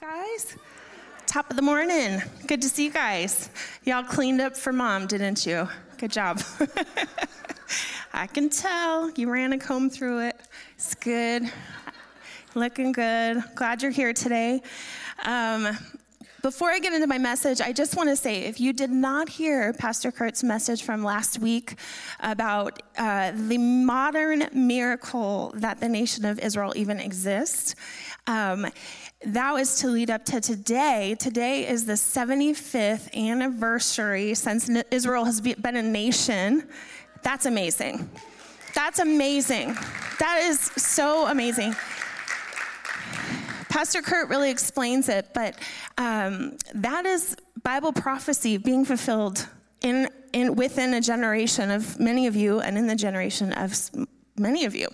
guys. Top of the morning. Good to see you guys. Y'all cleaned up for mom, didn't you? Good job. I can tell you ran a comb through it. It's good. Looking good. Glad you're here today. Um, before I get into my message, I just want to say if you did not hear Pastor Kurt's message from last week about uh, the modern miracle that the nation of Israel even exists, um, that was to lead up to today. Today is the 75th anniversary since Israel has been a nation. That's amazing. That's amazing. That is so amazing. Pastor Kurt really explains it, but um, that is Bible prophecy being fulfilled in, in within a generation of many of you, and in the generation of many of you.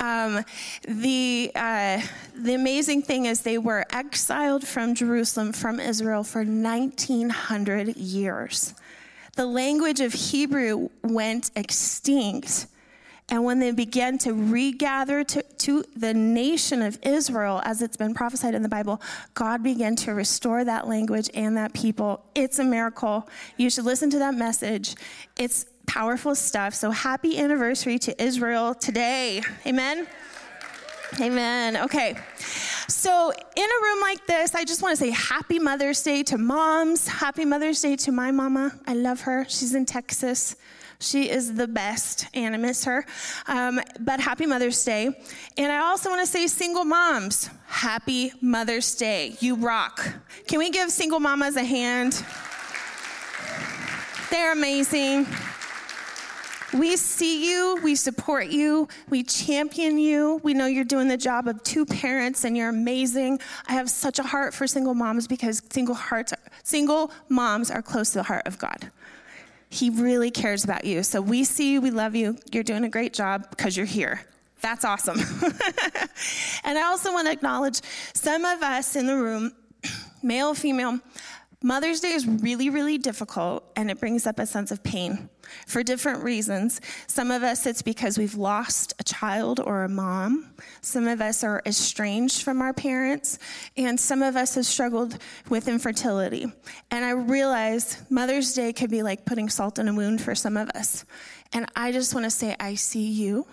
Um, the, uh, the amazing thing is, they were exiled from Jerusalem, from Israel, for 1900 years. The language of Hebrew went extinct. And when they began to regather to, to the nation of Israel, as it's been prophesied in the Bible, God began to restore that language and that people. It's a miracle. You should listen to that message. It's powerful stuff. So happy anniversary to Israel today. Amen. Amen. Okay. So, in a room like this, I just want to say happy Mother's Day to moms. Happy Mother's Day to my mama. I love her. She's in Texas. She is the best, and I miss her. Um, but happy Mother's Day. And I also want to say, single moms, happy Mother's Day. You rock. Can we give single mamas a hand? They're amazing. We see you, we support you, we champion you. We know you're doing the job of two parents and you're amazing. I have such a heart for single moms because single hearts, are, single moms are close to the heart of God. He really cares about you. So we see you, we love you. You're doing a great job because you're here. That's awesome. and I also want to acknowledge some of us in the room, male, female, Mother's Day is really, really difficult and it brings up a sense of pain for different reasons. Some of us, it's because we've lost a child or a mom. Some of us are estranged from our parents. And some of us have struggled with infertility. And I realize Mother's Day could be like putting salt in a wound for some of us. And I just want to say, I see you.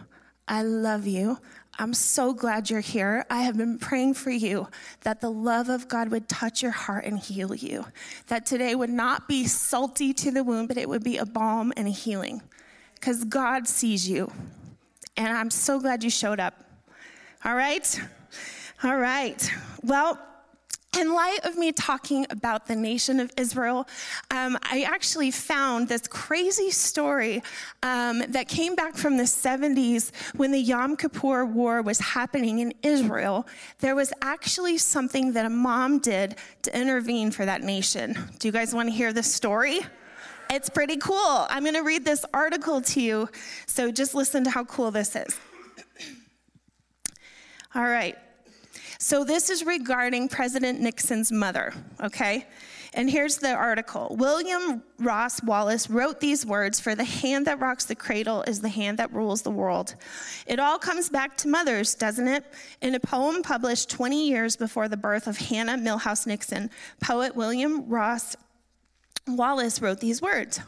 I love you. I'm so glad you're here. I have been praying for you that the love of God would touch your heart and heal you. That today would not be salty to the wound, but it would be a balm and a healing. Because God sees you. And I'm so glad you showed up. All right? All right. Well, in light of me talking about the nation of Israel, um, I actually found this crazy story um, that came back from the 70s when the Yom Kippur War was happening in Israel. There was actually something that a mom did to intervene for that nation. Do you guys want to hear this story? It's pretty cool. I'm going to read this article to you, so just listen to how cool this is. All right. So, this is regarding President Nixon's mother, okay? And here's the article William Ross Wallace wrote these words For the hand that rocks the cradle is the hand that rules the world. It all comes back to mothers, doesn't it? In a poem published 20 years before the birth of Hannah Milhous Nixon, poet William Ross Wallace wrote these words.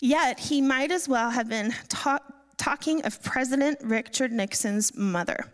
Yet he might as well have been ta- talking of President Richard Nixon's mother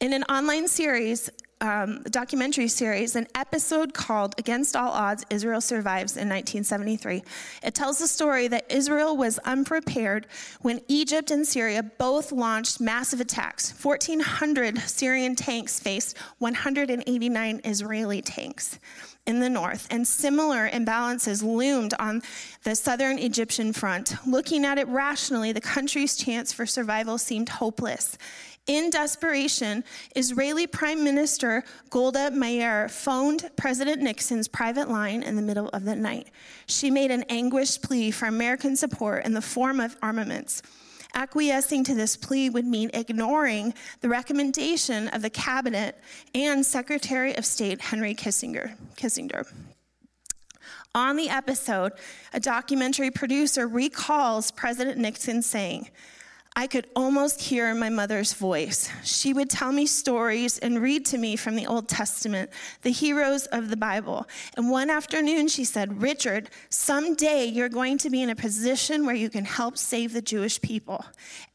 in an online series, um, documentary series, an episode called Against All Odds Israel Survives in 1973. It tells the story that Israel was unprepared when Egypt and Syria both launched massive attacks. 1,400 Syrian tanks faced 189 Israeli tanks in the north, and similar imbalances loomed on the southern Egyptian front. Looking at it rationally, the country's chance for survival seemed hopeless. In desperation, Israeli Prime Minister Golda Meir phoned President Nixon's private line in the middle of the night. She made an anguished plea for American support in the form of armaments. Acquiescing to this plea would mean ignoring the recommendation of the cabinet and Secretary of State Henry Kissinger. Kissinger. On the episode, a documentary producer recalls President Nixon saying, I could almost hear my mother's voice. She would tell me stories and read to me from the Old Testament, the heroes of the Bible. And one afternoon, she said, Richard, someday you're going to be in a position where you can help save the Jewish people.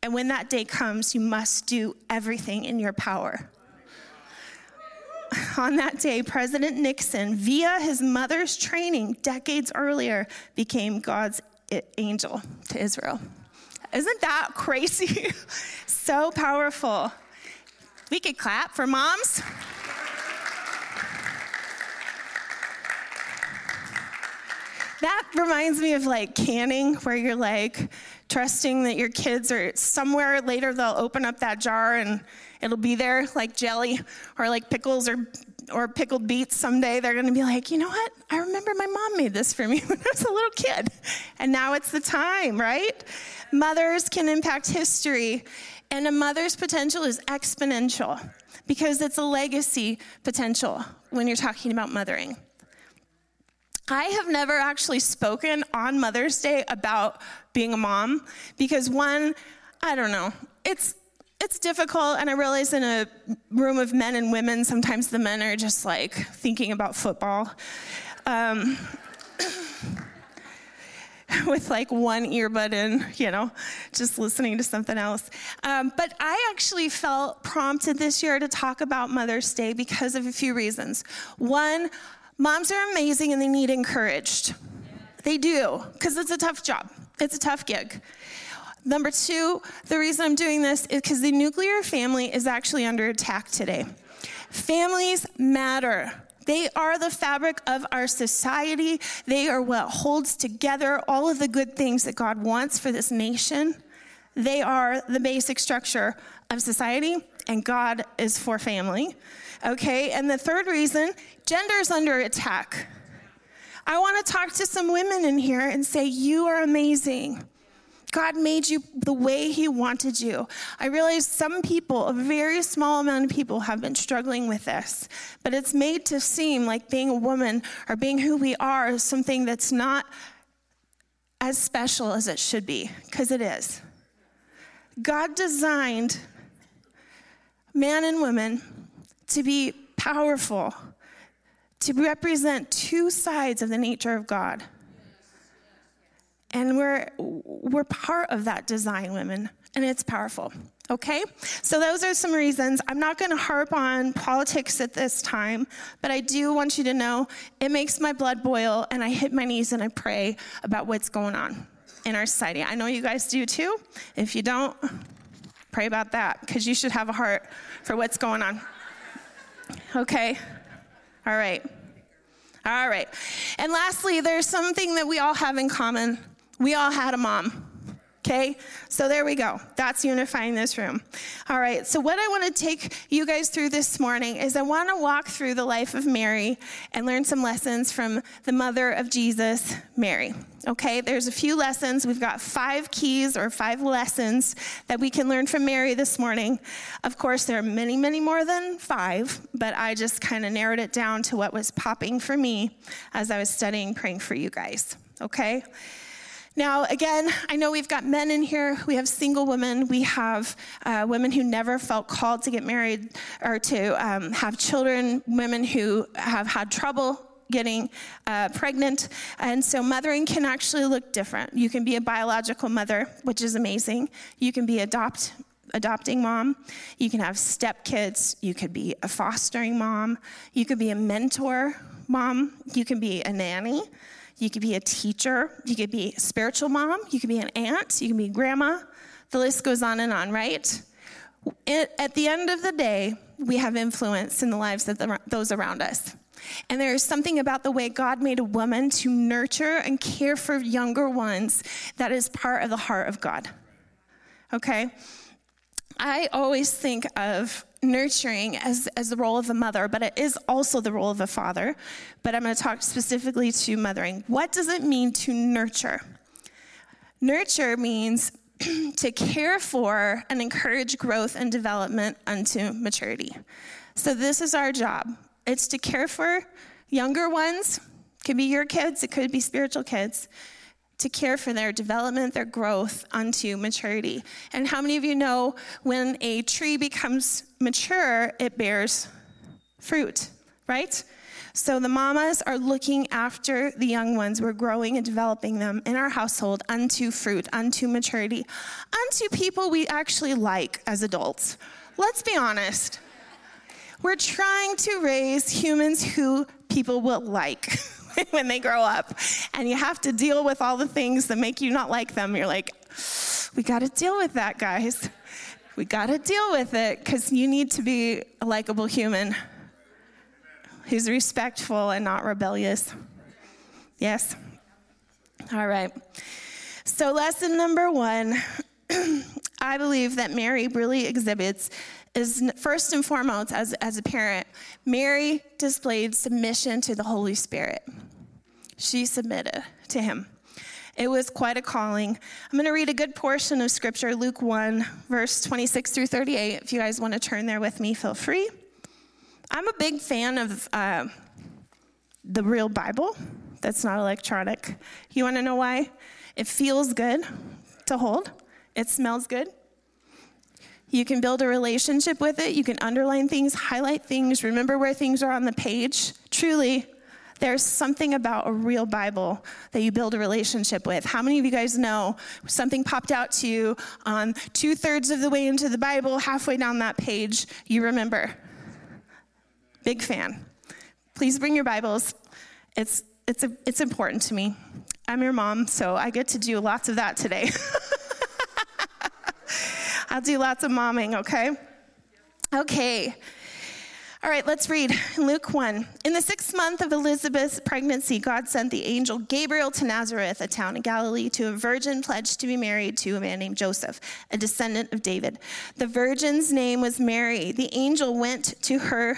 And when that day comes, you must do everything in your power. On that day, President Nixon, via his mother's training decades earlier, became God's angel to Israel. Isn't that crazy? so powerful. We could clap for moms. That reminds me of like canning, where you're like trusting that your kids are somewhere later, they'll open up that jar and it'll be there like jelly or like pickles or or pickled beets someday, they're to be like, you know what? I remember my mom made this for me when I was a little kid. And now it's the time, right? Mothers can impact history, and a mother's potential is exponential because it's a legacy potential when you're talking about mothering. I have never actually spoken on Mother's Day about being a mom because one, I don't know, it's it's difficult, and I realize in a room of men and women, sometimes the men are just like thinking about football. Um, with like one earbud in, you know, just listening to something else. Um, but I actually felt prompted this year to talk about Mother's Day because of a few reasons. One, moms are amazing and they need encouraged. They do, because it's a tough job, it's a tough gig. Number two, the reason I'm doing this is because the nuclear family is actually under attack today. Families matter. They are the fabric of our society. They are what holds together all of the good things that God wants for this nation. They are the basic structure of society, and God is for family. Okay, and the third reason gender is under attack. I want to talk to some women in here and say, You are amazing. God made you the way He wanted you. I realize some people, a very small amount of people, have been struggling with this, but it's made to seem like being a woman or being who we are is something that's not as special as it should be, because it is. God designed man and woman to be powerful, to represent two sides of the nature of God. And we're, we're part of that design, women, and it's powerful. Okay? So, those are some reasons. I'm not going to harp on politics at this time, but I do want you to know it makes my blood boil, and I hit my knees and I pray about what's going on in our society. I know you guys do too. If you don't, pray about that because you should have a heart for what's going on. Okay? All right. All right. And lastly, there's something that we all have in common we all had a mom. Okay, so there we go. That's unifying this room. All right, so what I want to take you guys through this morning is I want to walk through the life of Mary and learn some lessons from the mother of Jesus, Mary. Okay, there's a few lessons. We've got five keys or five lessons that we can learn from Mary this morning. Of course, there are many, many more than five, but I just kind of narrowed it down to what was popping for me as I was studying, praying for you guys. Okay? Now, again, I know we've got men in here, we have single women, we have uh, women who never felt called to get married or to um, have children, women who have had trouble getting uh, pregnant. And so mothering can actually look different. You can be a biological mother, which is amazing. You can be adopt adopting mom. You can have stepkids. You could be a fostering mom. You could be a mentor mom. You can be a nanny. You could be a teacher. You could be a spiritual mom. You could be an aunt. You can be grandma. The list goes on and on, right? At the end of the day, we have influence in the lives of the, those around us. And there is something about the way God made a woman to nurture and care for younger ones that is part of the heart of God. Okay? I always think of nurturing as, as the role of a mother, but it is also the role of a father. But I'm going to talk specifically to mothering. What does it mean to nurture? Nurture means to care for and encourage growth and development unto maturity. So, this is our job it's to care for younger ones, could be your kids, it could be spiritual kids, to care for their development, their growth unto maturity. And how many of you know when a tree becomes mature, it bears fruit, right? So the mamas are looking after the young ones. We're growing and developing them in our household unto fruit, unto maturity, unto people we actually like as adults. Let's be honest. We're trying to raise humans who people will like when they grow up. And you have to deal with all the things that make you not like them. You're like, we got to deal with that, guys. We got to deal with it because you need to be a likable human who's respectful and not rebellious. Yes? All right. So, lesson number one I believe that Mary really exhibits is first and foremost as, as a parent, Mary displayed submission to the Holy Spirit. She submitted to him. It was quite a calling. I'm going to read a good portion of scripture, Luke 1, verse 26 through 38. If you guys want to turn there with me, feel free. I'm a big fan of uh, the real Bible that's not electronic. You want to know why? It feels good to hold, it smells good. You can build a relationship with it. You can underline things, highlight things, remember where things are on the page. Truly, there's something about a real Bible that you build a relationship with. How many of you guys know something popped out to you um, on two thirds of the way into the Bible, halfway down that page, you remember? Big fan. Please bring your Bibles. It's, it's, a, it's important to me. I'm your mom, so I get to do lots of that today. I'll do lots of momming, okay? Okay. All right, let's read Luke 1. In the sixth month of Elizabeth's pregnancy, God sent the angel Gabriel to Nazareth, a town in Galilee, to a virgin pledged to be married to a man named Joseph, a descendant of David. The virgin's name was Mary. The angel went to her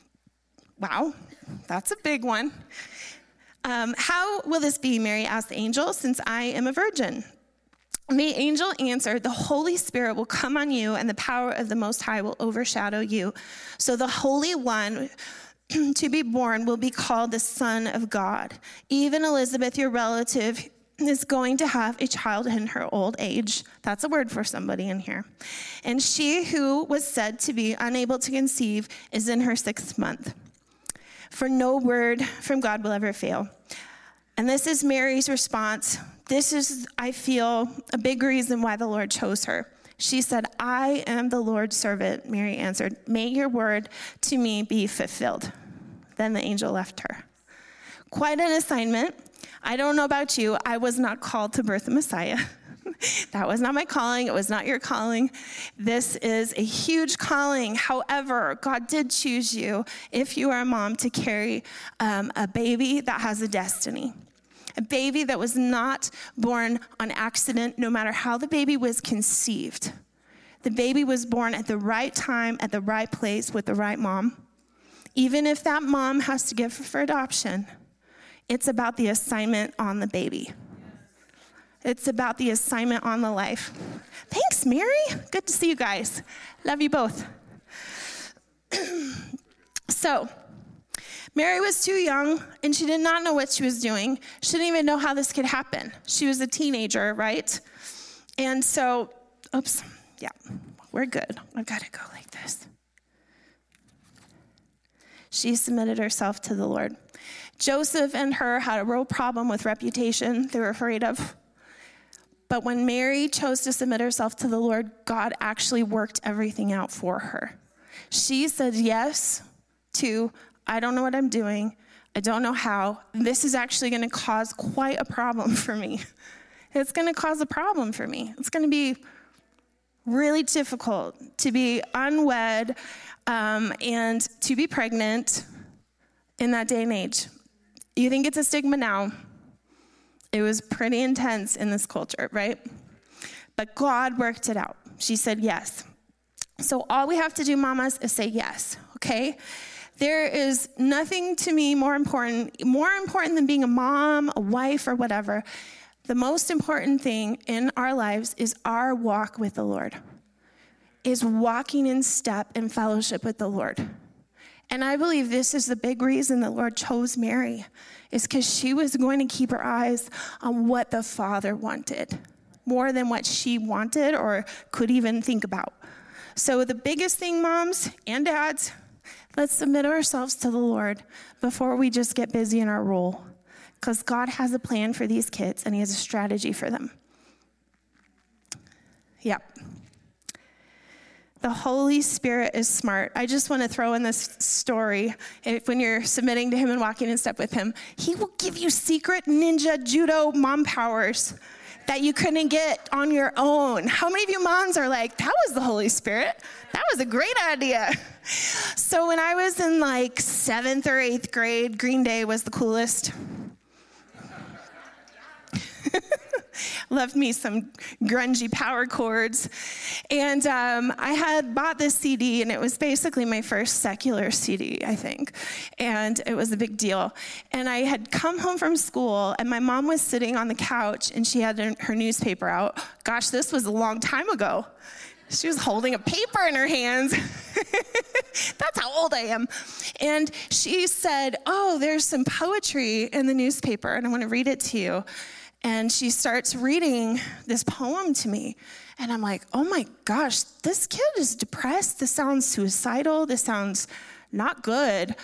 Wow, that's a big one. Um, how will this be, Mary asked the angel, since I am a virgin? The angel answered, The Holy Spirit will come on you, and the power of the Most High will overshadow you. So the Holy One to be born will be called the Son of God. Even Elizabeth, your relative, is going to have a child in her old age. That's a word for somebody in here. And she who was said to be unable to conceive is in her sixth month for no word from God will ever fail. And this is Mary's response. This is, I feel, a big reason why the Lord chose her. She said, I am the Lord's servant. Mary answered, May your word to me be fulfilled. Then the angel left her. Quite an assignment. I don't know about you, I was not called to birth the Messiah. that was not my calling. It was not your calling. This is a huge calling. However, God did choose you, if you are a mom, to carry um, a baby that has a destiny. A baby that was not born on accident, no matter how the baby was conceived. The baby was born at the right time, at the right place, with the right mom. Even if that mom has to give for adoption, it's about the assignment on the baby. It's about the assignment on the life. Thanks, Mary. Good to see you guys. Love you both. so, Mary was too young and she did not know what she was doing. She didn't even know how this could happen. She was a teenager, right? And so, oops, yeah, we're good. I've got to go like this. She submitted herself to the Lord. Joseph and her had a real problem with reputation they were afraid of. But when Mary chose to submit herself to the Lord, God actually worked everything out for her. She said yes to, I don't know what I'm doing. I don't know how. This is actually going to cause quite a problem for me. It's going to cause a problem for me. It's going to be really difficult to be unwed um, and to be pregnant in that day and age. You think it's a stigma now? It was pretty intense in this culture, right? But God worked it out. She said yes. So all we have to do, mamas, is say yes, okay? There is nothing to me more important, more important than being a mom, a wife, or whatever. The most important thing in our lives is our walk with the Lord, is walking in step and fellowship with the Lord. And I believe this is the big reason the Lord chose Mary, is because she was going to keep her eyes on what the Father wanted more than what she wanted or could even think about. So, the biggest thing, moms and dads, let's submit ourselves to the Lord before we just get busy in our role. Because God has a plan for these kids and He has a strategy for them. Yep. The Holy Spirit is smart. I just want to throw in this story. If, when you're submitting to Him and walking in step with Him, He will give you secret ninja judo mom powers that you couldn't get on your own. How many of you moms are like, that was the Holy Spirit? That was a great idea. So when I was in like seventh or eighth grade, Green Day was the coolest. Loved me some grungy power chords. And um, I had bought this CD, and it was basically my first secular CD, I think. And it was a big deal. And I had come home from school, and my mom was sitting on the couch, and she had her newspaper out. Gosh, this was a long time ago. She was holding a paper in her hands. That's how old I am. And she said, Oh, there's some poetry in the newspaper, and I want to read it to you. And she starts reading this poem to me. And I'm like, oh my gosh, this kid is depressed. This sounds suicidal. This sounds not good.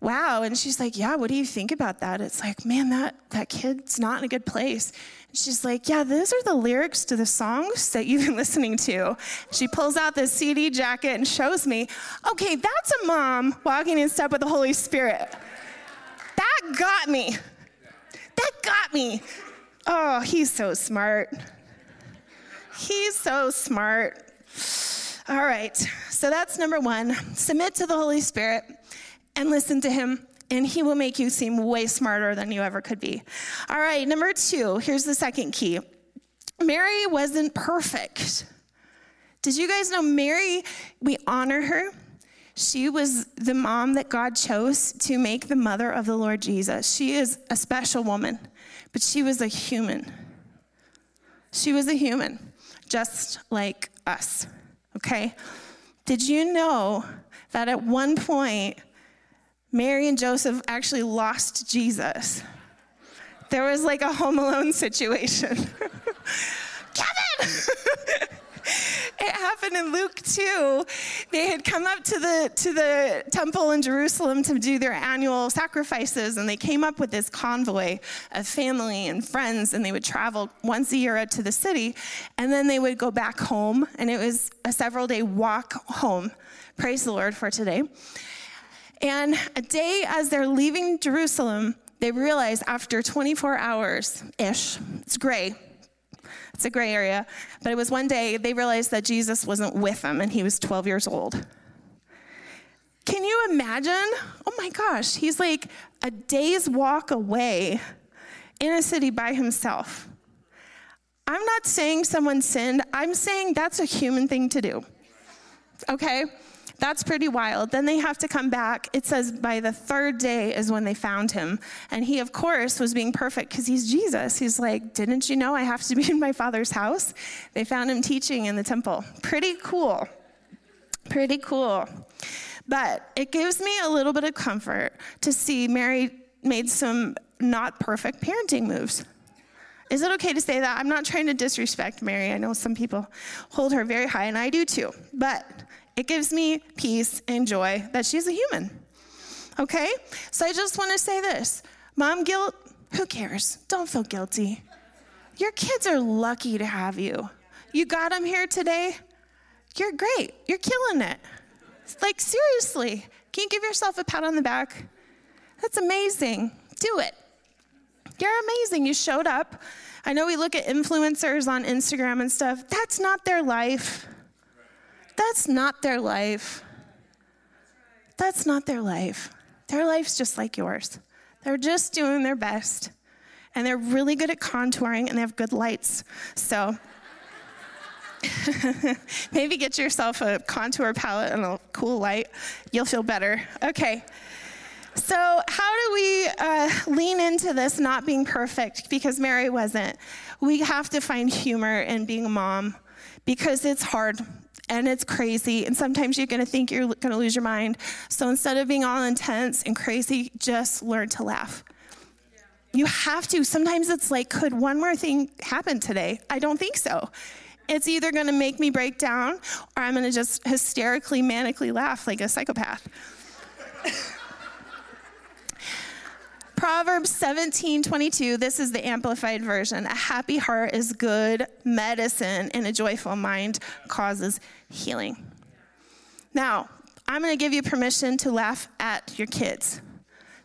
Wow. And she's like, yeah, what do you think about that? It's like, man, that, that kid's not in a good place. And she's like, yeah, those are the lyrics to the songs that you've been listening to. She pulls out this CD jacket and shows me, okay, that's a mom walking in step with the Holy Spirit. That got me. That got me. Oh, he's so smart. He's so smart. All right, so that's number one. Submit to the Holy Spirit and listen to him, and he will make you seem way smarter than you ever could be. All right, number two, here's the second key Mary wasn't perfect. Did you guys know Mary, we honor her? She was the mom that God chose to make the mother of the Lord Jesus. She is a special woman but she was a human. She was a human, just like us, okay? Did you know that at one point, Mary and Joseph actually lost Jesus? There was like a home alone situation. Kevin! it happened in Luke 2. They had come up to the, to the temple in Jerusalem to do their annual sacrifices, and they came up with this convoy of family and friends, and they would travel once a year out to the city, and then they would go back home, and it was a several day walk home. Praise the Lord for today. And a day as they're leaving Jerusalem, they realize after 24 hours ish, it's gray, it's a gray area. But it was one day they realized that Jesus wasn't with them and he was 12 years old. Can you imagine? Oh my gosh, he's like a day's walk away in a city by himself. I'm not saying someone sinned, I'm saying that's a human thing to do. Okay? That's pretty wild. Then they have to come back. It says by the third day is when they found him. And he, of course, was being perfect because he's Jesus. He's like, Didn't you know I have to be in my father's house? They found him teaching in the temple. Pretty cool. Pretty cool. But it gives me a little bit of comfort to see Mary made some not perfect parenting moves. Is it okay to say that? I'm not trying to disrespect Mary. I know some people hold her very high, and I do too. But it gives me peace and joy that she's a human. Okay? So I just want to say this mom guilt, who cares? Don't feel guilty. Your kids are lucky to have you. You got them here today. You're great. You're killing it. Like, seriously, can you give yourself a pat on the back? That's amazing. Do it. You're amazing. You showed up. I know we look at influencers on Instagram and stuff. That's not their life. That's not their life. That's not their life. Their life's just like yours. They're just doing their best. And they're really good at contouring and they have good lights. So maybe get yourself a contour palette and a cool light. You'll feel better. Okay. So, how do we uh, lean into this not being perfect? Because Mary wasn't. We have to find humor in being a mom because it's hard and it's crazy. And sometimes you're going to think you're going to lose your mind. So, instead of being all intense and crazy, just learn to laugh. You have to. Sometimes it's like, could one more thing happen today? I don't think so. It's either going to make me break down or I'm going to just hysterically, manically laugh like a psychopath. Proverbs 17, 22, this is the amplified version. A happy heart is good medicine, and a joyful mind causes healing. Now, I'm going to give you permission to laugh at your kids.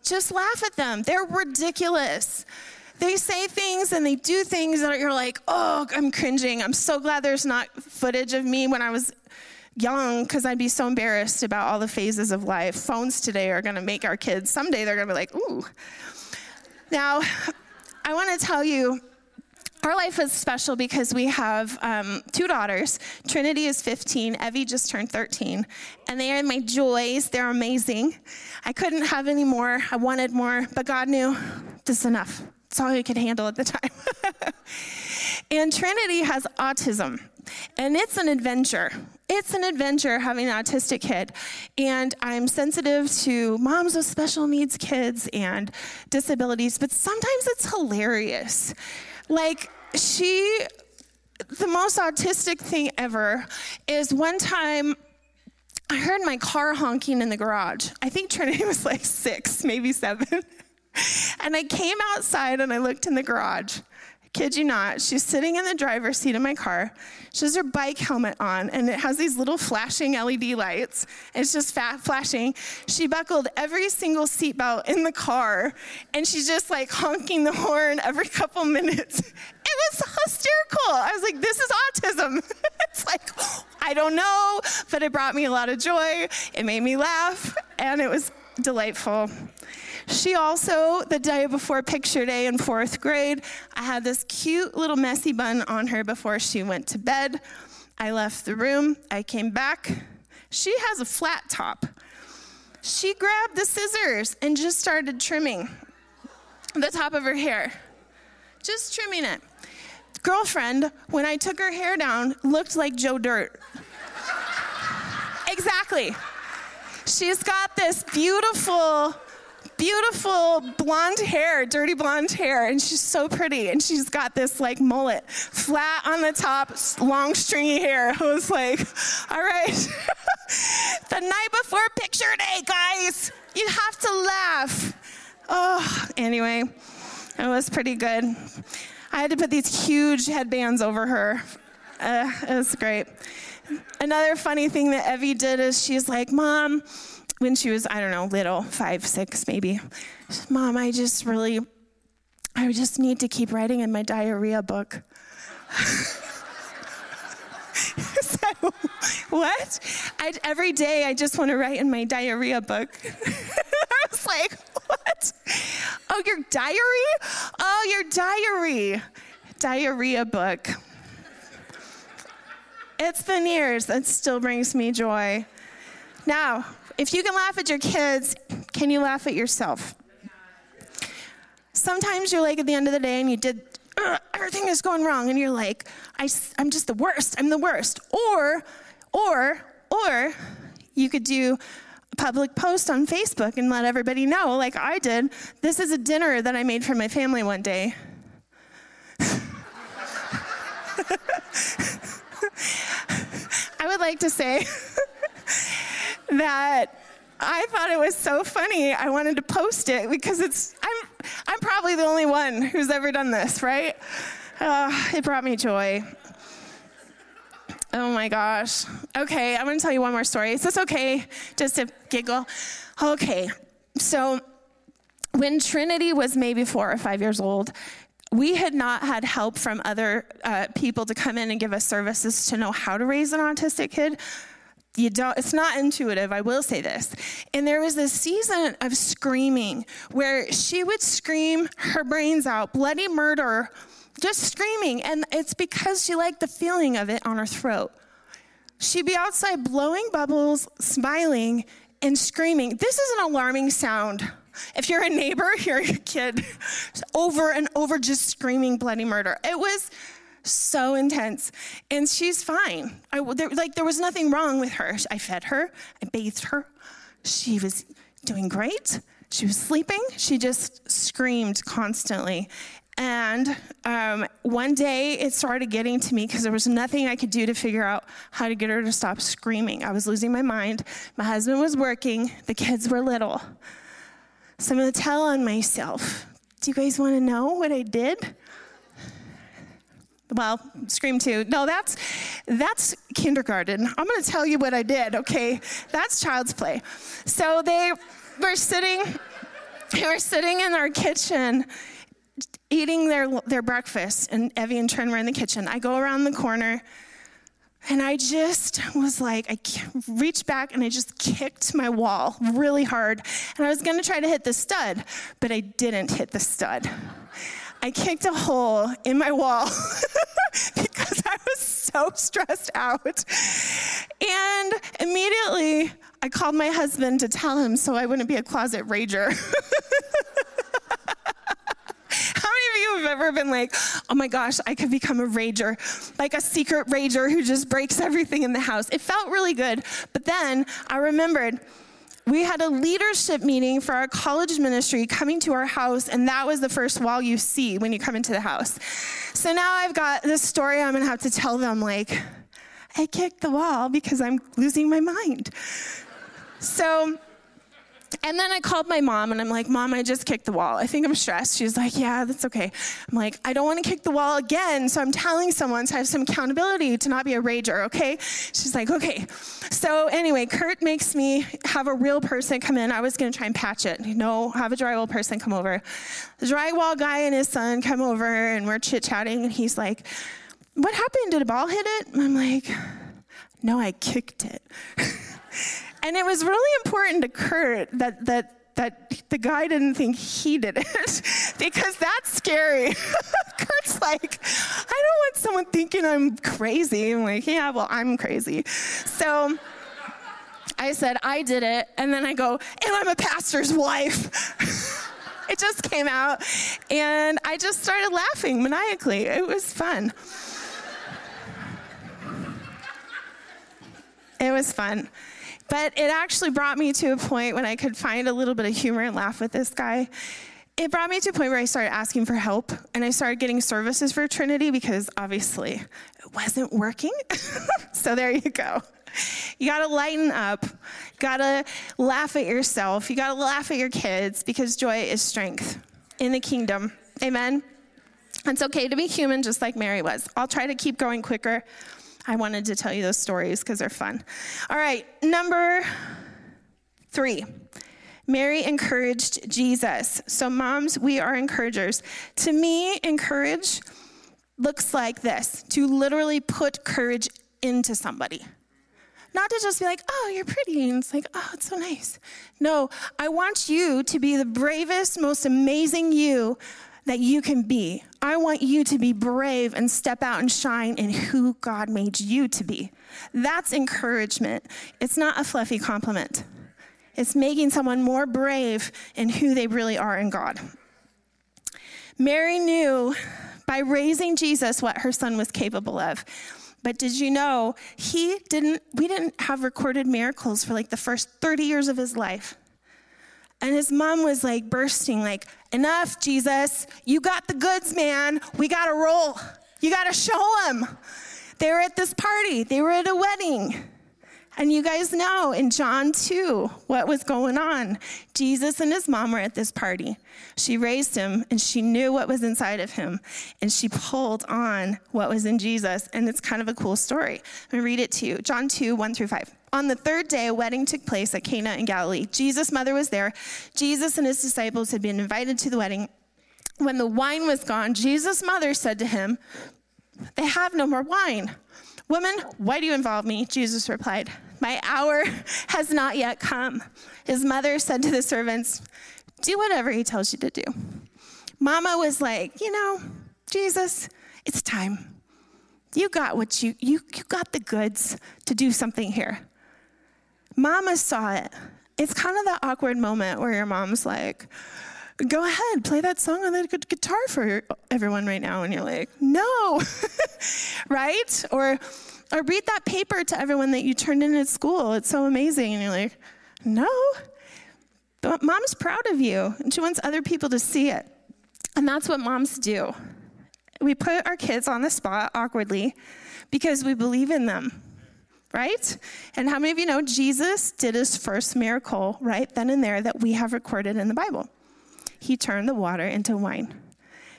Just laugh at them. They're ridiculous. They say things and they do things that you're like, oh, I'm cringing. I'm so glad there's not footage of me when I was young because I'd be so embarrassed about all the phases of life. Phones today are going to make our kids, someday they're going to be like, ooh. Now, I want to tell you, our life is special because we have um, two daughters. Trinity is 15, Evie just turned 13, and they are my joys. They're amazing. I couldn't have any more. I wanted more, but God knew this is enough. It's all I could handle at the time. and Trinity has autism, and it's an adventure. It's an adventure having an autistic kid. And I'm sensitive to moms with special needs kids and disabilities, but sometimes it's hilarious. Like, she, the most autistic thing ever is one time I heard my car honking in the garage. I think Trinity was like six, maybe seven. and I came outside and I looked in the garage Kid you not, she's sitting in the driver's seat of my car. She has her bike helmet on, and it has these little flashing LED lights. It's just flashing. She buckled every single seatbelt in the car, and she's just like honking the horn every couple minutes. It was hysterical. I was like, this is autism. it's like, I don't know, but it brought me a lot of joy. It made me laugh, and it was delightful. She also, the day before picture day in fourth grade, I had this cute little messy bun on her before she went to bed. I left the room. I came back. She has a flat top. She grabbed the scissors and just started trimming the top of her hair, just trimming it. Girlfriend, when I took her hair down, looked like Joe Dirt. exactly. She's got this beautiful beautiful blonde hair, dirty blonde hair, and she's so pretty. And she's got this like mullet, flat on the top, long stringy hair. I was like, all right, the night before picture day, guys, you have to laugh. Oh, anyway, it was pretty good. I had to put these huge headbands over her. Uh, it was great. Another funny thing that Evie did is she's like, Mom, when she was, I don't know, little, five, six maybe, Mom, I just really, I just need to keep writing in my diarrhea book. so, what? I, every day I just want to write in my diarrhea book. I was like, what? Oh, your diary? Oh, your diary. Diarrhea book. It's the years that still brings me joy. Now, if you can laugh at your kids, can you laugh at yourself? Sometimes you're like at the end of the day and you did, everything is going wrong, and you're like, I, I'm just the worst, I'm the worst. Or, or, or you could do a public post on Facebook and let everybody know, like I did, this is a dinner that I made for my family one day. I would like to say that I thought it was so funny. I wanted to post it because it's I'm I'm probably the only one who's ever done this, right? Uh, it brought me joy. Oh my gosh. Okay, I'm gonna tell you one more story. Is this okay? Just to giggle. Okay, so when Trinity was maybe four or five years old, we had not had help from other uh, people to come in and give us services to know how to raise an autistic kid you don't it's not intuitive i will say this. And there was this season of screaming where she would scream her brains out bloody murder just screaming. And it's because she liked the feeling of it on her throat. She'd be outside blowing bubbles smiling and screaming. This is an alarming sound. If you're a neighbor you're a kid over and over just screaming bloody murder. It was so intense. And she's fine. I, there, like, there was nothing wrong with her. I fed her, I bathed her. She was doing great. She was sleeping. She just screamed constantly. And um, one day it started getting to me because there was nothing I could do to figure out how to get her to stop screaming. I was losing my mind. My husband was working, the kids were little. So I'm going to tell on myself. Do you guys want to know what I did? Well, Scream 2. No, that's that's kindergarten. I'm going to tell you what I did, okay? That's child's play. So they were sitting they were sitting in our kitchen eating their their breakfast and Evie and Trent were in the kitchen. I go around the corner and I just was like, I reached back and I just kicked my wall really hard. And I was gonna try to hit the stud, but I didn't hit the stud. I kicked a hole in my wall because I was so stressed out. And immediately I called my husband to tell him so I wouldn't be a closet rager. How many of you have ever been like, oh my gosh, I could become a rager, like a secret rager who just breaks everything in the house? It felt really good. But then I remembered we had a leadership meeting for our college ministry coming to our house, and that was the first wall you see when you come into the house. So now I've got this story I'm gonna have to tell them like, I kicked the wall because I'm losing my mind. So and then I called my mom and I'm like, Mom, I just kicked the wall. I think I'm stressed. She's like, Yeah, that's okay. I'm like, I don't want to kick the wall again. So I'm telling someone to have some accountability to not be a rager, okay? She's like, Okay. So anyway, Kurt makes me have a real person come in. I was going to try and patch it. Know, have a drywall person come over. The drywall guy and his son come over and we're chit chatting. And he's like, What happened? Did a ball hit it? I'm like, No, I kicked it. And it was really important to Kurt that, that that the guy didn't think he did it because that's scary. Kurt's like, I don't want someone thinking I'm crazy. I'm like, yeah, well, I'm crazy. So I said, I did it. And then I go, and I'm a pastor's wife. it just came out. And I just started laughing maniacally. It was fun. It was fun. But it actually brought me to a point when I could find a little bit of humor and laugh with this guy. It brought me to a point where I started asking for help and I started getting services for Trinity because obviously it wasn't working. so there you go. You got to lighten up. You got to laugh at yourself. You got to laugh at your kids because joy is strength in the kingdom. Amen. It's okay to be human just like Mary was. I'll try to keep going quicker. I wanted to tell you those stories because they're fun. All right, number three. Mary encouraged Jesus. So, moms, we are encouragers. To me, encourage looks like this to literally put courage into somebody. Not to just be like, oh, you're pretty. And it's like, oh, it's so nice. No, I want you to be the bravest, most amazing you that you can be. I want you to be brave and step out and shine in who God made you to be. That's encouragement. It's not a fluffy compliment, it's making someone more brave in who they really are in God. Mary knew by raising Jesus what her son was capable of. But did you know he didn't we didn't have recorded miracles for like the first 30 years of his life. And his mom was like bursting, like, Enough, Jesus. You got the goods, man. We got to roll. You got to show them. They were at this party, they were at a wedding. And you guys know in John 2 what was going on. Jesus and his mom were at this party. She raised him and she knew what was inside of him. And she pulled on what was in Jesus. And it's kind of a cool story. I'm gonna read it to you John 2 1 through 5. On the third day, a wedding took place at Cana in Galilee. Jesus' mother was there. Jesus and his disciples had been invited to the wedding. When the wine was gone, Jesus' mother said to him, They have no more wine. Woman, why do you involve me? Jesus replied, My hour has not yet come. His mother said to the servants, Do whatever he tells you to do. Mama was like, You know, Jesus, it's time. You got what you, you, you got the goods to do something here. Mama saw it. It's kind of that awkward moment where your mom's like, go ahead, play that song on the guitar for everyone right now. And you're like, no, right? Or, or read that paper to everyone that you turned in at school. It's so amazing. And you're like, no. But mom's proud of you, and she wants other people to see it. And that's what moms do. We put our kids on the spot awkwardly because we believe in them, right? And how many of you know Jesus did his first miracle right then and there that we have recorded in the Bible? he turned the water into wine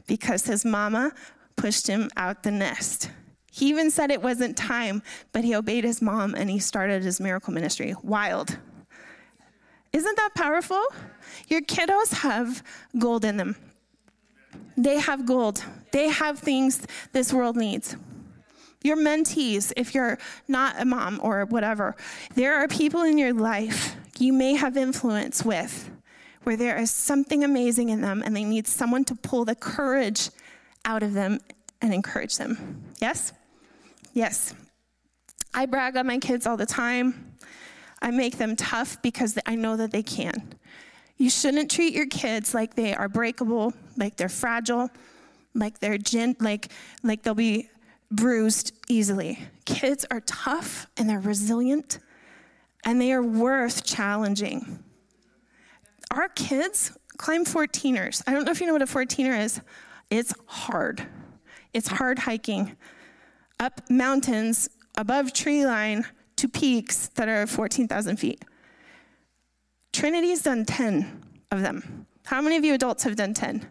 because his mama pushed him out the nest. He even said it wasn't time, but he obeyed his mom and he started his miracle ministry. Wild. Isn't that powerful? Your kiddos have gold in them. They have gold. They have things this world needs. Your mentees, if you're not a mom or whatever, there are people in your life you may have influence with where there is something amazing in them and they need someone to pull the courage out of them and encourage them. Yes? Yes. I brag on my kids all the time. I make them tough because I know that they can. You shouldn't treat your kids like they are breakable, like they're fragile, like they're gin, like like they'll be bruised easily. Kids are tough and they're resilient and they are worth challenging our kids climb 14ers. I don't know if you know what a 14er is. It's hard. It's hard hiking up mountains above tree line to peaks that are 14,000 feet. Trinity's done 10 of them. How many of you adults have done 10?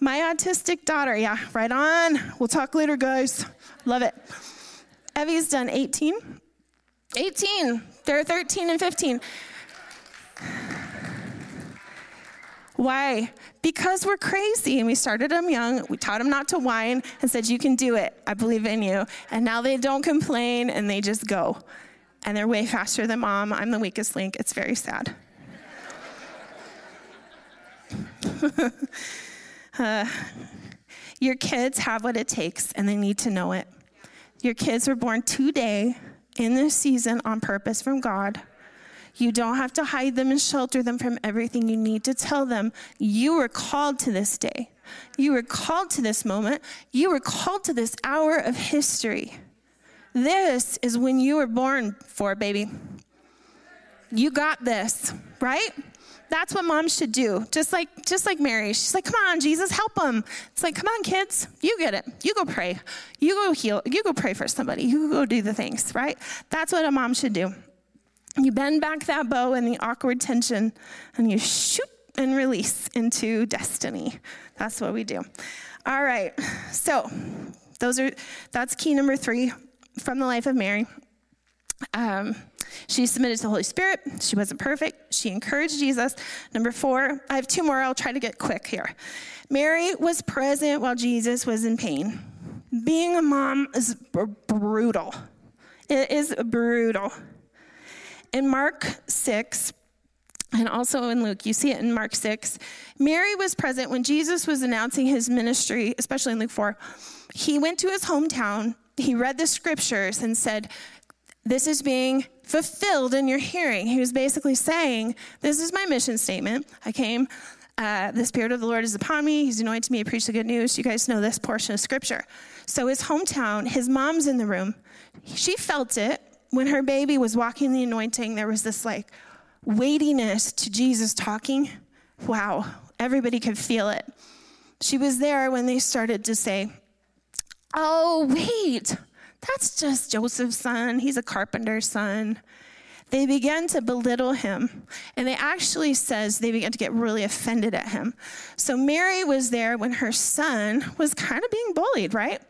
My autistic daughter, yeah, right on. We'll talk later, guys. Love it. Evie's done 18. 18. They're 13 and 15. Why? Because we're crazy and we started them young. We taught them not to whine and said, You can do it. I believe in you. And now they don't complain and they just go. And they're way faster than mom. I'm the weakest link. It's very sad. uh, your kids have what it takes and they need to know it. Your kids were born today in this season on purpose from God you don't have to hide them and shelter them from everything. You need to tell them you were called to this day. You were called to this moment. You were called to this hour of history. This is when you were born for, baby. You got this, right? That's what moms should do. Just like just like Mary. She's like, "Come on, Jesus, help them." It's like, "Come on, kids. You get it. You go pray. You go heal. You go pray for somebody. You go do the things, right? That's what a mom should do. You bend back that bow in the awkward tension and you shoot and release into destiny. That's what we do. All right. So, those are that's key number 3 from the life of Mary. Um, she submitted to the Holy Spirit. She wasn't perfect. She encouraged Jesus. Number four, I have two more. I'll try to get quick here. Mary was present while Jesus was in pain. Being a mom is brutal. It is brutal. In Mark 6, and also in Luke, you see it in Mark 6, Mary was present when Jesus was announcing his ministry, especially in Luke 4. He went to his hometown, he read the scriptures, and said, This is being fulfilled in your hearing. He was basically saying, This is my mission statement. I came. Uh, the Spirit of the Lord is upon me. He's anointed me to preach the good news. You guys know this portion of scripture. So, his hometown, his mom's in the room. She felt it when her baby was walking the anointing, there was this like weightiness to Jesus talking. Wow, everybody could feel it. She was there when they started to say, Oh, wait, that's just Joseph's son. He's a carpenter's son. They began to belittle him. And they actually says they began to get really offended at him. So Mary was there when her son was kind of being bullied, right?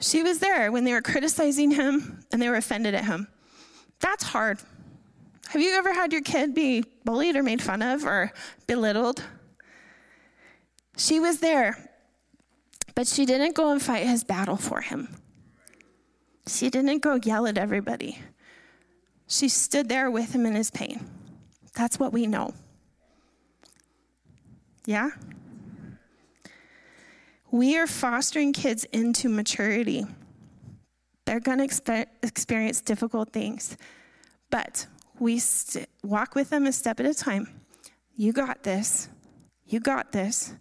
She was there when they were criticizing him and they were offended at him. That's hard. Have you ever had your kid be bullied or made fun of or belittled? She was there, but she didn't go and fight his battle for him. She didn't go yell at everybody. She stood there with him in his pain. That's what we know. Yeah? We are fostering kids into maturity. They're going to expe- experience difficult things, but we st- walk with them a step at a time. You got this. You got this.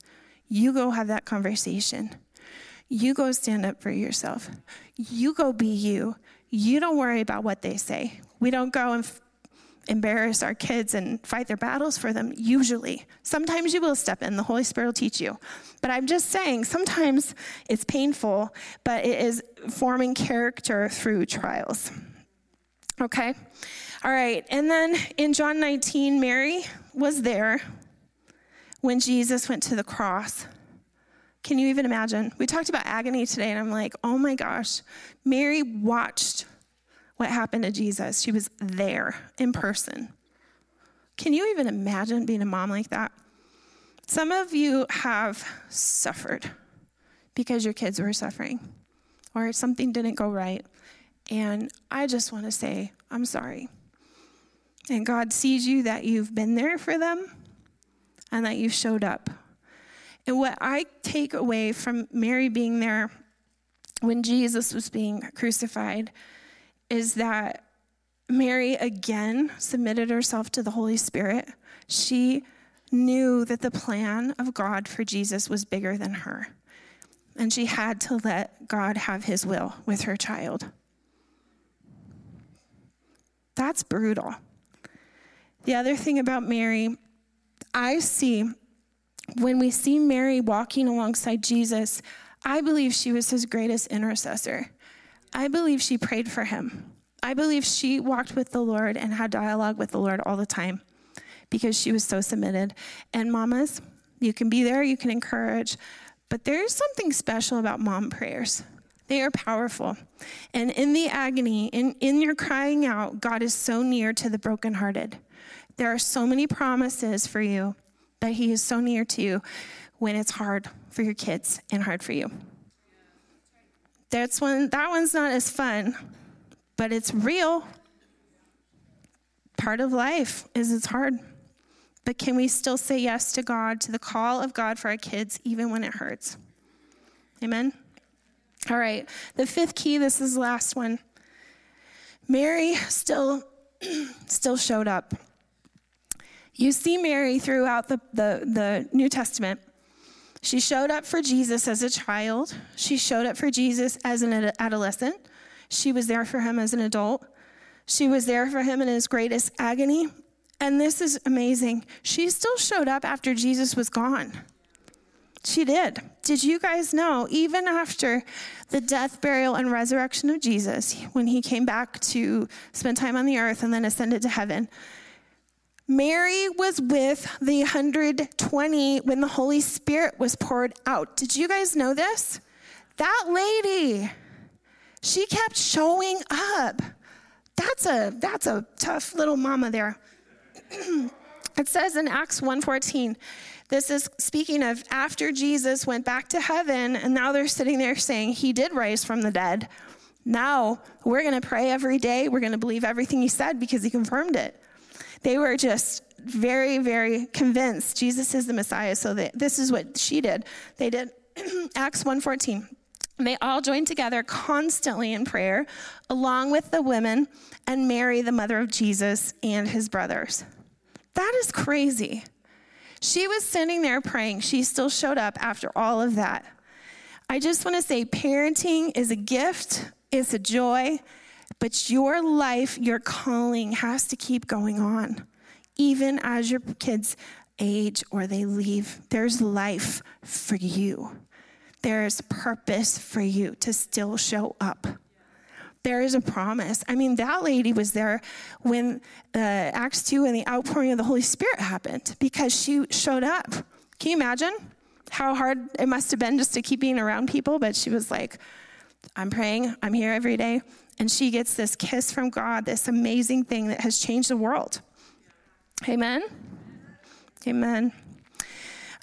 You go have that conversation. You go stand up for yourself. You go be you. You don't worry about what they say. We don't go and f- embarrass our kids and fight their battles for them, usually. Sometimes you will step in, the Holy Spirit will teach you. But I'm just saying, sometimes it's painful, but it is forming character through trials. Okay? All right. And then in John 19, Mary was there when Jesus went to the cross. Can you even imagine? We talked about agony today, and I'm like, oh my gosh. Mary watched what happened to Jesus. She was there in person. Can you even imagine being a mom like that? Some of you have suffered because your kids were suffering or something didn't go right. And I just want to say, I'm sorry. And God sees you that you've been there for them and that you showed up. And what I take away from Mary being there when Jesus was being crucified is that Mary again submitted herself to the Holy Spirit. She knew that the plan of God for Jesus was bigger than her. And she had to let God have his will with her child. That's brutal. The other thing about Mary, I see when we see Mary walking alongside Jesus, I believe she was his greatest intercessor. I believe she prayed for him. I believe she walked with the Lord and had dialogue with the Lord all the time because she was so submitted. And mamas, you can be there, you can encourage, but there's something special about mom prayers. They are powerful. And in the agony, in, in your crying out, God is so near to the brokenhearted. There are so many promises for you that He is so near to you when it's hard for your kids and hard for you. That's one that one's not as fun, but it's real. Part of life is it's hard. But can we still say yes to God, to the call of God for our kids, even when it hurts? Amen? All right. The fifth key, this is the last one. Mary still still showed up. You see Mary throughout the, the, the New Testament. She showed up for Jesus as a child. She showed up for Jesus as an adolescent. She was there for him as an adult. She was there for him in his greatest agony. And this is amazing. She still showed up after Jesus was gone. She did. Did you guys know, even after the death, burial, and resurrection of Jesus, when he came back to spend time on the earth and then ascended to heaven, Mary was with the 120 when the Holy Spirit was poured out. Did you guys know this? That lady, she kept showing up. That's a that's a tough little mama there. it says in Acts 1:14, this is speaking of after Jesus went back to heaven and now they're sitting there saying he did rise from the dead. Now, we're going to pray every day. We're going to believe everything he said because he confirmed it. They were just very, very convinced Jesus is the Messiah. So they, this is what she did. They did Acts 1:14. They all joined together constantly in prayer, along with the women and Mary, the mother of Jesus, and his brothers. That is crazy. She was sitting there praying. She still showed up after all of that. I just want to say parenting is a gift, it's a joy, but your life, your calling has to keep going on. Even as your kids age or they leave, there's life for you. There's purpose for you to still show up. There is a promise. I mean, that lady was there when uh, Acts 2 and the outpouring of the Holy Spirit happened because she showed up. Can you imagine how hard it must have been just to keep being around people? But she was like, I'm praying, I'm here every day and she gets this kiss from God, this amazing thing that has changed the world. Amen? Amen.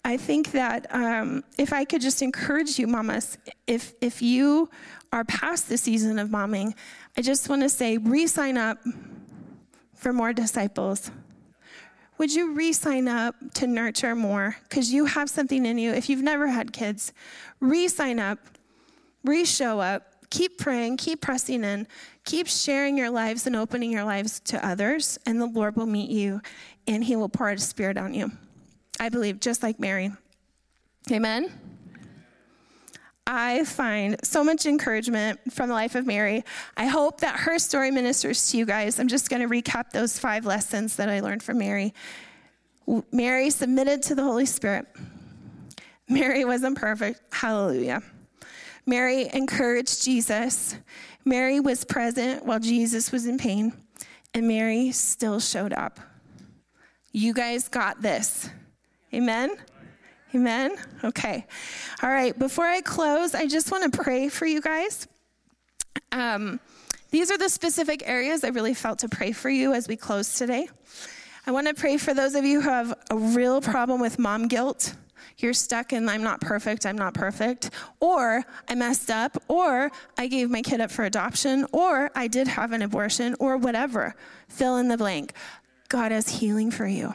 I think that um, if I could just encourage you, mamas, if, if you are past the season of momming, I just want to say re sign up for more disciples. Would you re sign up to nurture more? Because you have something in you. If you've never had kids, re sign up, re show up, keep praying, keep pressing in, keep sharing your lives and opening your lives to others, and the Lord will meet you and He will pour His Spirit on you. I believe, just like Mary. Amen. I find so much encouragement from the life of Mary. I hope that her story ministers to you guys. I'm just going to recap those five lessons that I learned from Mary. Mary submitted to the Holy Spirit. Mary wasn't perfect. Hallelujah. Mary encouraged Jesus. Mary was present while Jesus was in pain, and Mary still showed up. You guys got this. Amen? Amen? Okay. All right. Before I close, I just want to pray for you guys. Um, these are the specific areas I really felt to pray for you as we close today. I want to pray for those of you who have a real problem with mom guilt. You're stuck in I'm not perfect, I'm not perfect, or I messed up, or I gave my kid up for adoption, or I did have an abortion, or whatever. Fill in the blank. God has healing for you.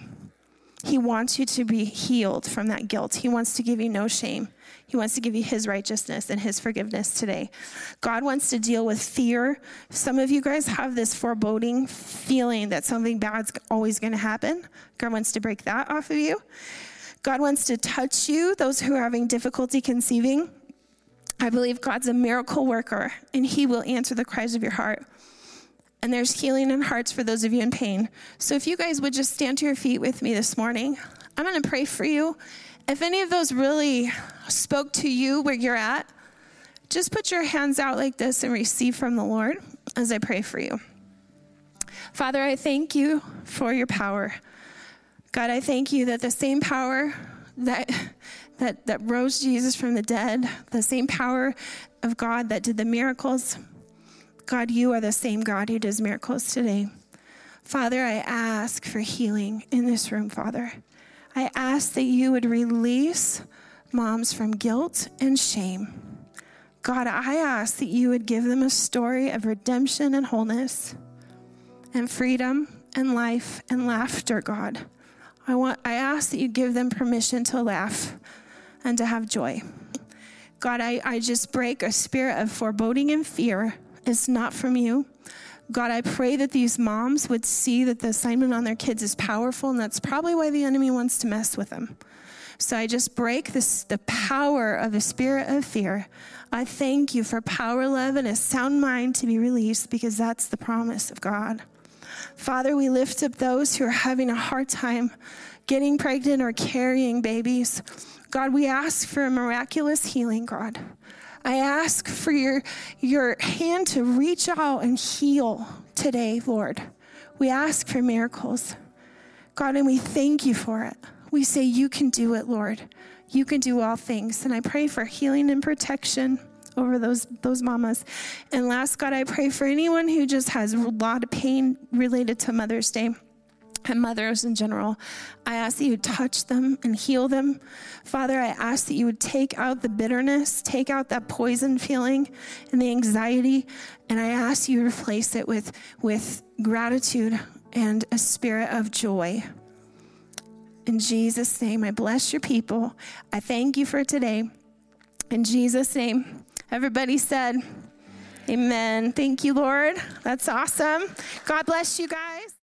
He wants you to be healed from that guilt. He wants to give you no shame. He wants to give you His righteousness and His forgiveness today. God wants to deal with fear. Some of you guys have this foreboding feeling that something bad's always going to happen. God wants to break that off of you. God wants to touch you, those who are having difficulty conceiving. I believe God's a miracle worker, and He will answer the cries of your heart and there's healing in hearts for those of you in pain. So if you guys would just stand to your feet with me this morning, I'm going to pray for you. If any of those really spoke to you where you're at, just put your hands out like this and receive from the Lord as I pray for you. Father, I thank you for your power. God, I thank you that the same power that that that rose Jesus from the dead, the same power of God that did the miracles, God, you are the same God who does miracles today. Father, I ask for healing in this room, Father. I ask that you would release moms from guilt and shame. God, I ask that you would give them a story of redemption and wholeness and freedom and life and laughter, God. I want I ask that you give them permission to laugh and to have joy. God, I, I just break a spirit of foreboding and fear It's not from you. God, I pray that these moms would see that the assignment on their kids is powerful, and that's probably why the enemy wants to mess with them. So I just break this, the power of the spirit of fear. I thank you for power, love, and a sound mind to be released because that's the promise of God. Father, we lift up those who are having a hard time getting pregnant or carrying babies. God, we ask for a miraculous healing, God. I ask for your, your hand to reach out and heal today, Lord. We ask for miracles. God, and we thank you for it. We say, You can do it, Lord. You can do all things. And I pray for healing and protection over those, those mamas. And last, God, I pray for anyone who just has a lot of pain related to Mother's Day and mothers in general. I ask that you touch them and heal them. Father, I ask that you would take out the bitterness, take out that poison feeling and the anxiety, and I ask you to replace it with, with gratitude and a spirit of joy. In Jesus' name, I bless your people. I thank you for today. In Jesus' name, everybody said, Amen. Thank you, Lord. That's awesome. God bless you guys.